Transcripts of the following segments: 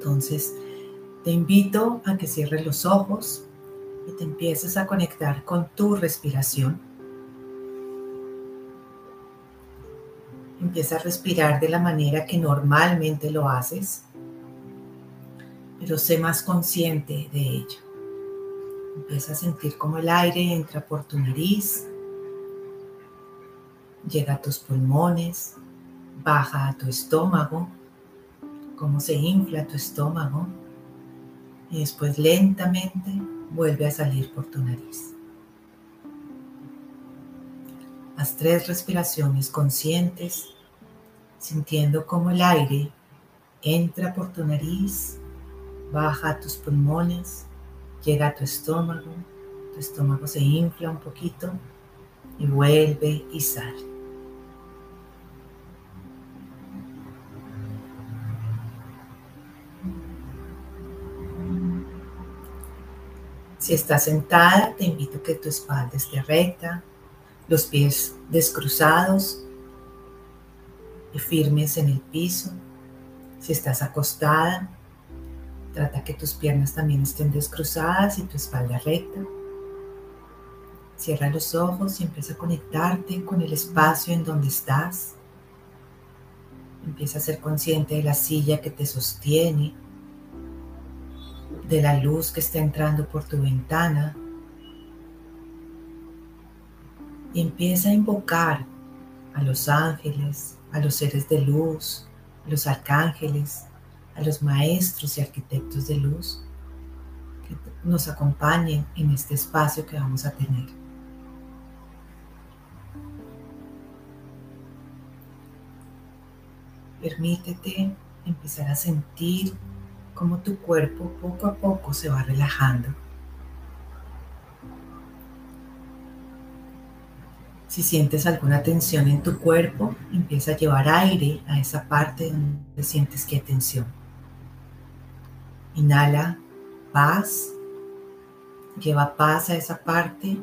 Entonces, te invito a que cierres los ojos y te empieces a conectar con tu respiración. Empieza a respirar de la manera que normalmente lo haces, pero sé más consciente de ello. Empieza a sentir cómo el aire entra por tu nariz, llega a tus pulmones, baja a tu estómago, cómo se infla tu estómago y después lentamente vuelve a salir por tu nariz. Haz tres respiraciones conscientes, sintiendo cómo el aire entra por tu nariz, baja a tus pulmones, llega a tu estómago, tu estómago se infla un poquito y vuelve y sale. Si estás sentada, te invito a que tu espalda esté recta, los pies descruzados y firmes en el piso. Si estás acostada, trata que tus piernas también estén descruzadas y tu espalda recta. Cierra los ojos y empieza a conectarte con el espacio en donde estás. Empieza a ser consciente de la silla que te sostiene, de la luz que está entrando por tu ventana y empieza a invocar a los ángeles, a los seres de luz, a los arcángeles, a los maestros y arquitectos de luz que nos acompañen en este espacio que vamos a tener. Permítete empezar a sentir cómo tu cuerpo poco a poco se va relajando. Si sientes alguna tensión en tu cuerpo, empieza a llevar aire a esa parte donde sientes que hay tensión. Inhala paz, lleva paz a esa parte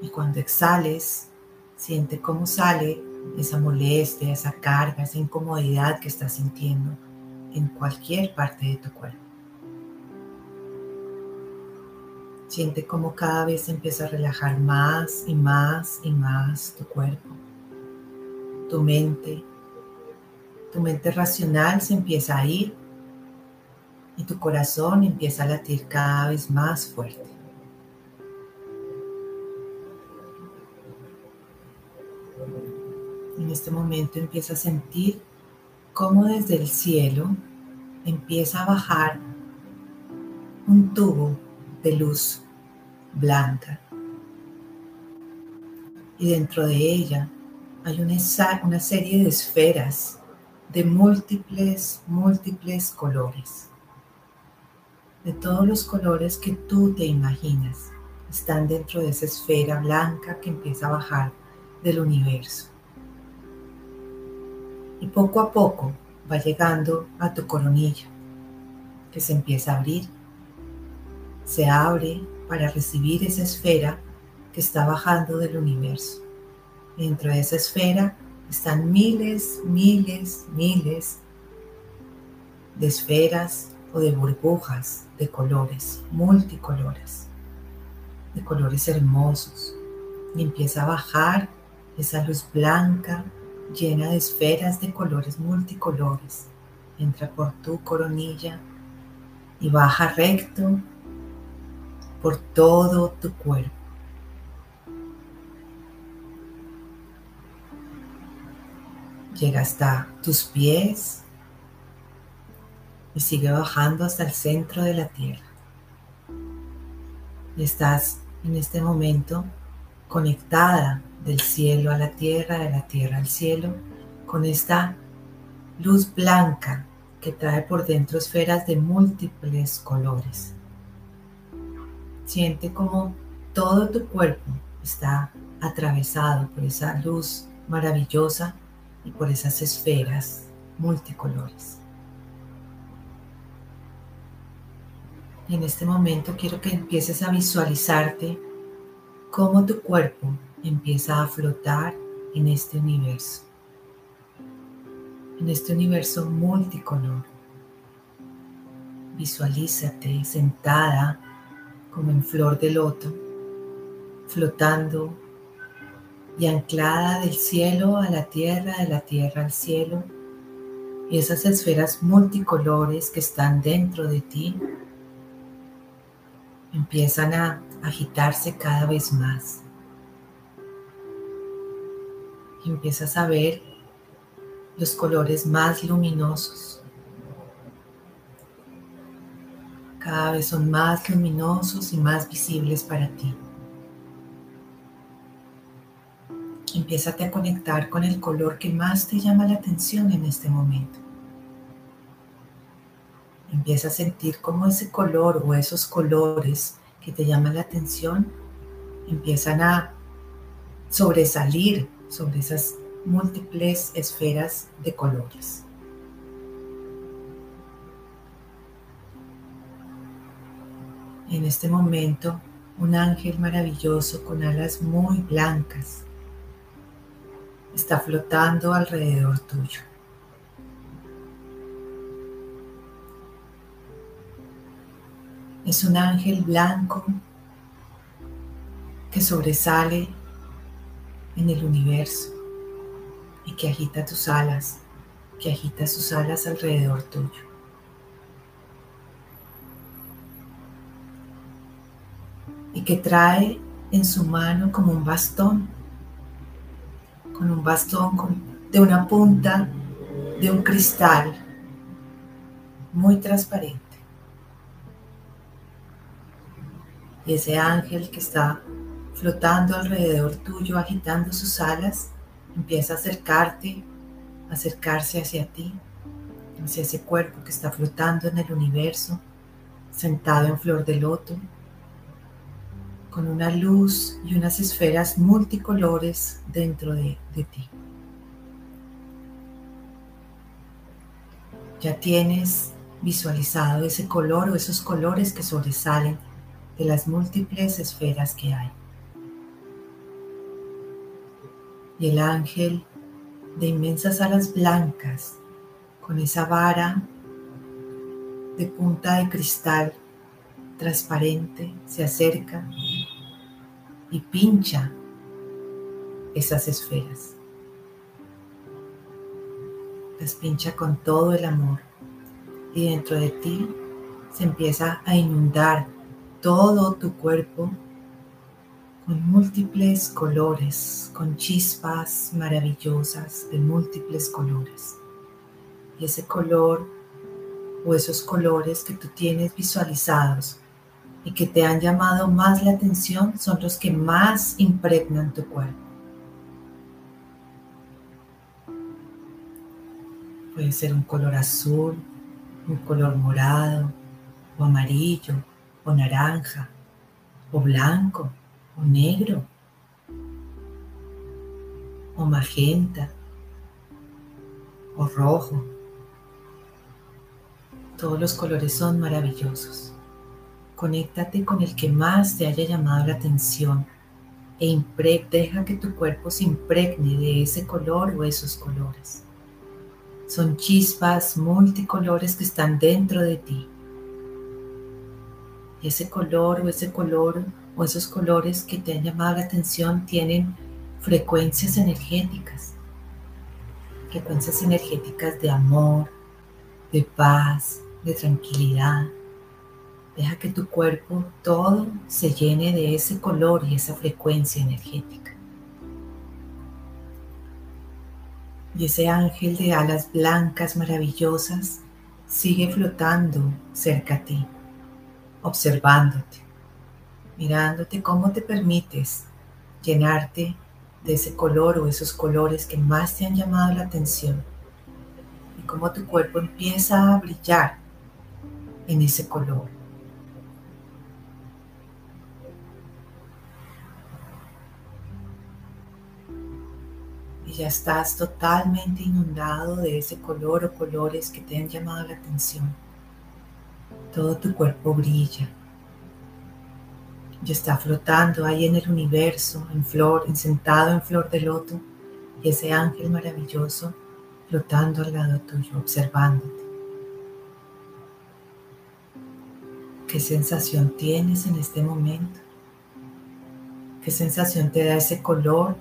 y cuando exhales, siente cómo sale esa molestia, esa carga, esa incomodidad que estás sintiendo en cualquier parte de tu cuerpo. Siente cómo cada vez empieza a relajar más y más y más tu cuerpo, tu mente. Tu mente racional se empieza a ir y tu corazón empieza a latir cada vez más fuerte. En este momento empieza a sentir cómo desde el cielo empieza a bajar un tubo de luz blanca. Y dentro de ella hay una, una serie de esferas de múltiples, múltiples colores. De todos los colores que tú te imaginas están dentro de esa esfera blanca que empieza a bajar del universo y poco a poco va llegando a tu coronilla, que se empieza a abrir. Se abre para recibir esa esfera que está bajando del universo. Dentro de esa esfera están miles, miles, miles de esferas o de burbujas de colores, multicolores, de colores hermosos. Y empieza a bajar esa luz blanca llena de esferas de colores multicolores. Entra por tu coronilla y baja recto por todo tu cuerpo. Llega hasta tus pies y sigue bajando hasta el centro de la tierra. Estás en este momento conectada del cielo a la tierra, de la tierra al cielo, con esta luz blanca que trae por dentro esferas de múltiples colores. Siente como todo tu cuerpo está atravesado por esa luz maravillosa y por esas esferas multicolores. En este momento quiero que empieces a visualizarte cómo tu cuerpo empieza a flotar en este universo, en este universo multicolor, visualízate sentada como en flor de loto, flotando y anclada del cielo a la tierra, de la tierra al cielo, y esas esferas multicolores que están dentro de ti empiezan a agitarse cada vez más. Empiezas a ver los colores más luminosos. Cada vez son más luminosos y más visibles para ti. Empiezate a conectar con el color que más te llama la atención en este momento. Empieza a sentir cómo ese color o esos colores que te llaman la atención empiezan a sobresalir sobre esas múltiples esferas de colores. En este momento, un ángel maravilloso con alas muy blancas está flotando alrededor tuyo. Es un ángel blanco que sobresale en el universo y que agita tus alas, que agita sus alas alrededor tuyo. Y que trae en su mano como un bastón con un bastón de una punta de un cristal muy transparente. Y ese ángel que está flotando alrededor tuyo, agitando sus alas, empieza a acercarte, acercarse hacia ti, hacia ese cuerpo que está flotando en el universo, sentado en flor de loto, con una luz y unas esferas multicolores dentro de, ti. Ya tienes visualizado ese color o esos colores que sobresalen de las múltiples esferas que hay. Y el ángel de inmensas alas blancas con esa vara de punta de cristal transparente se acerca y pincha esas esferas. Las pincha con todo el amor y dentro de ti se empieza a inundar todo tu cuerpo con múltiples colores, con chispas maravillosas de múltiples colores. Y ese color o esos colores que tú tienes visualizados y que te han llamado más la atención son los que más impregnan tu cuerpo. Puede ser un color azul, un color morado, o amarillo, o naranja, o blanco, o negro, o magenta, o rojo. Todos los colores son maravillosos. Conéctate con el que más te haya llamado la atención e deja que tu cuerpo se impregne de ese color o esos colores. Son chispas multicolores que están dentro de ti. Ese color o ese color o esos colores que te han llamado la atención tienen frecuencias energéticas. Frecuencias energéticas de amor, de paz, de tranquilidad, Deja que tu cuerpo todo se llene de ese color y esa frecuencia energética. Y ese ángel de alas blancas maravillosas sigue flotando cerca a ti, observándote, mirándote cómo te permites llenarte de ese color o esos colores que más te han llamado la atención y cómo tu cuerpo empieza a brillar en ese color. ya estás totalmente inundado de ese color o colores que te han llamado la atención. Todo tu cuerpo brilla. Ya está flotando ahí en el universo, en flor, sentado en flor de loto, y ese ángel maravilloso flotando al lado tuyo, observándote. ¿Qué sensación tienes en este momento? ¿Qué sensación te da ese color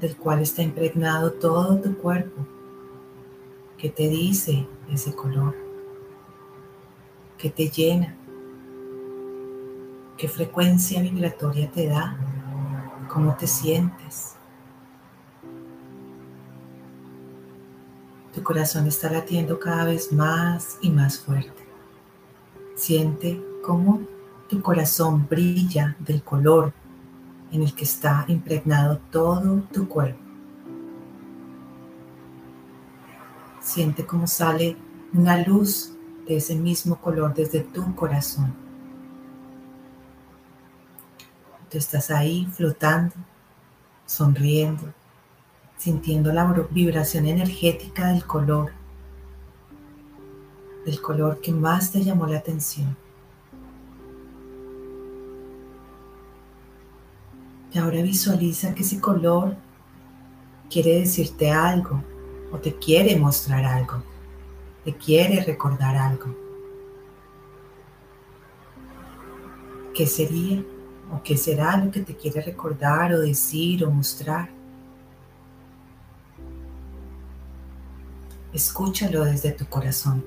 del cual está impregnado todo tu cuerpo? ¿Qué te dice ese color? ¿Qué te llena? ¿Qué frecuencia vibratoria te da? ¿Cómo te sientes? Tu corazón está latiendo cada vez más y más fuerte. Siente cómo tu corazón brilla del color en el que está impregnado todo tu cuerpo. Siente cómo sale una luz de ese mismo color desde tu corazón. Tú estás ahí flotando, sonriendo, sintiendo la vibración energética del color, del color que más te llamó la atención. Y ahora visualiza que ese color quiere decirte algo o te quiere mostrar algo, te quiere recordar algo. ¿Qué sería o qué será lo que te quiere recordar o decir o mostrar? Escúchalo desde tu corazón.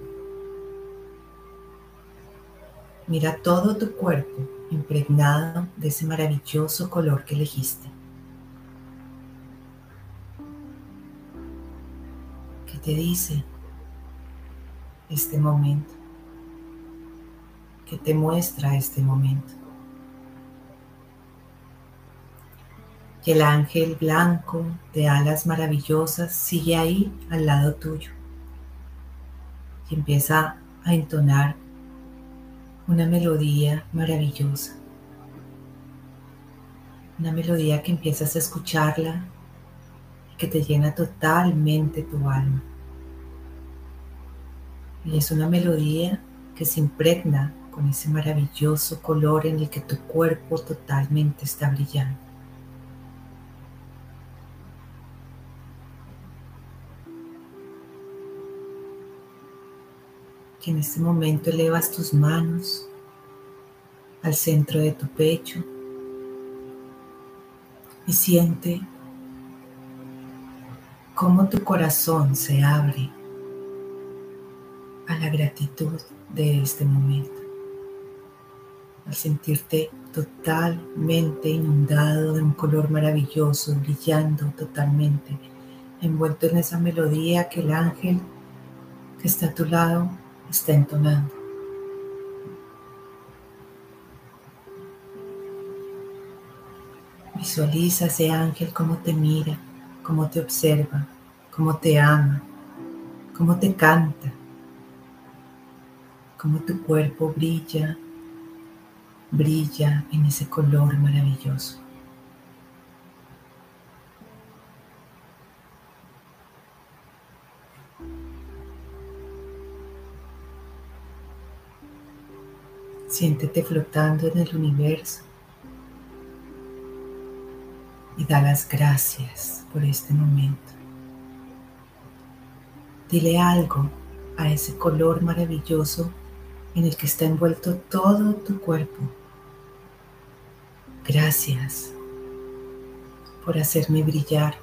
Mira todo tu cuerpo impregnado de ese maravilloso color que elegiste. ¿Qué te dice este momento? ¿Qué te muestra este momento? Y el ángel blanco de alas maravillosas sigue ahí al lado tuyo y empieza a entonar una melodía maravillosa. Una melodía que empiezas a escucharla y que te llena totalmente tu alma. Y es una melodía que se impregna con ese maravilloso color en el que tu cuerpo totalmente está brillando. que en este momento elevas tus manos al centro de tu pecho y siente cómo tu corazón se abre a la gratitud de este momento. Al sentirte totalmente inundado de un color maravilloso, brillando totalmente, envuelto en esa melodía que el ángel que está a tu lado está entonando. Visualiza ese ángel cómo te mira, cómo te observa, cómo te ama, cómo te canta, cómo tu cuerpo brilla, brilla en ese color maravilloso. Siéntete flotando en el universo y da las gracias por este momento. Dile algo a ese color maravilloso en el que está envuelto todo tu cuerpo. Gracias por hacerme brillar.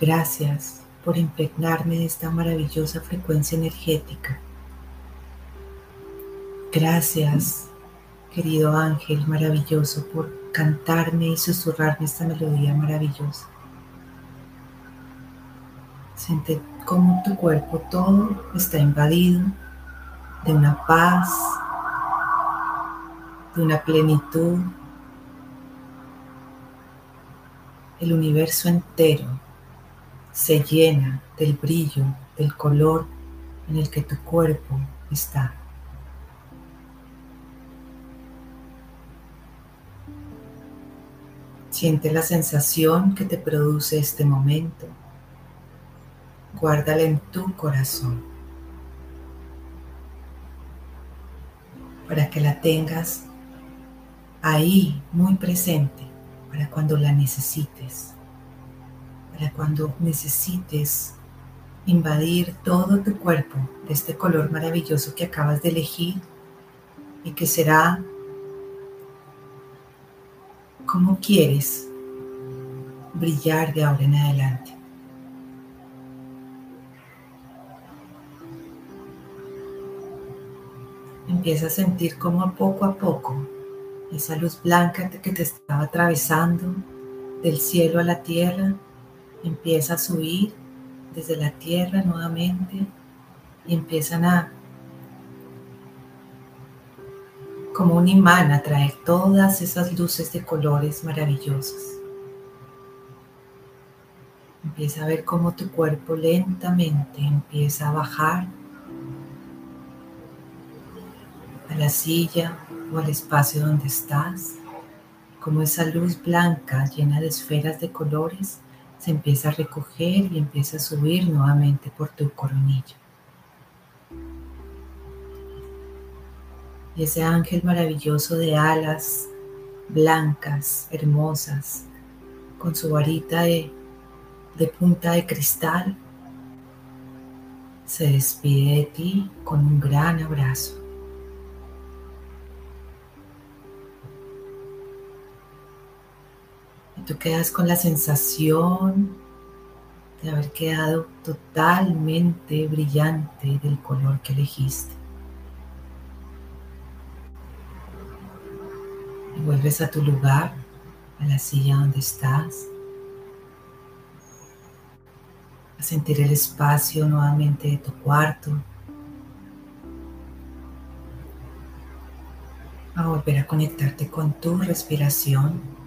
Gracias por impregnarme de esta maravillosa frecuencia energética. Gracias, querido ángel maravilloso, por cantarme y susurrarme esta melodía maravillosa. Siente cómo tu cuerpo todo está invadido de una paz, de una plenitud. El universo entero se llena del brillo, del color en el que tu cuerpo está. Siente la sensación que te produce este momento. Guárdala en tu corazón para que la tengas ahí muy presente para cuando la necesites, para cuando necesites invadir todo tu cuerpo de este color maravilloso que acabas de elegir y que será como quieres brillar de ahora en adelante. Empieza a sentir como poco a poco esa luz blanca que te estaba atravesando del cielo a la tierra empieza a subir desde la tierra nuevamente y empiezan a como un imán a traer todas esas luces de colores maravillosos. Empieza a ver cómo tu cuerpo lentamente empieza a bajar la silla o al espacio donde estás, como esa luz blanca llena de esferas de colores se empieza a recoger y empieza a subir nuevamente por tu coronilla. Ese ángel maravilloso de alas blancas, hermosas, con su varita de, de punta de cristal, se despide de ti con un gran abrazo. Tú quedas con la sensación de haber quedado totalmente brillante del color que elegiste. Y vuelves a tu lugar, a la silla donde estás. A sentir el espacio nuevamente de tu cuarto. A volver a conectarte con tu respiración.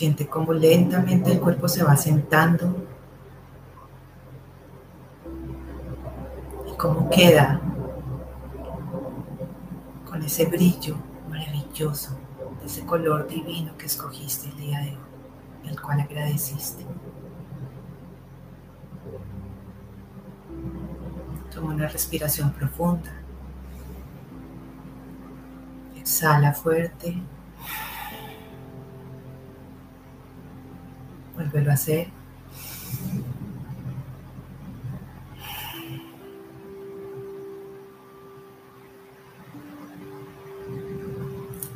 Siente cómo lentamente el cuerpo se va sentando y cómo queda con ese brillo maravilloso, ese color divino que escogiste el día de hoy, el cual agradeciste. Toma una respiración profunda. Exhala fuerte. Vuelve a hacer.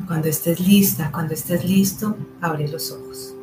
Cuando estés lista, cuando estés listo, abre los ojos.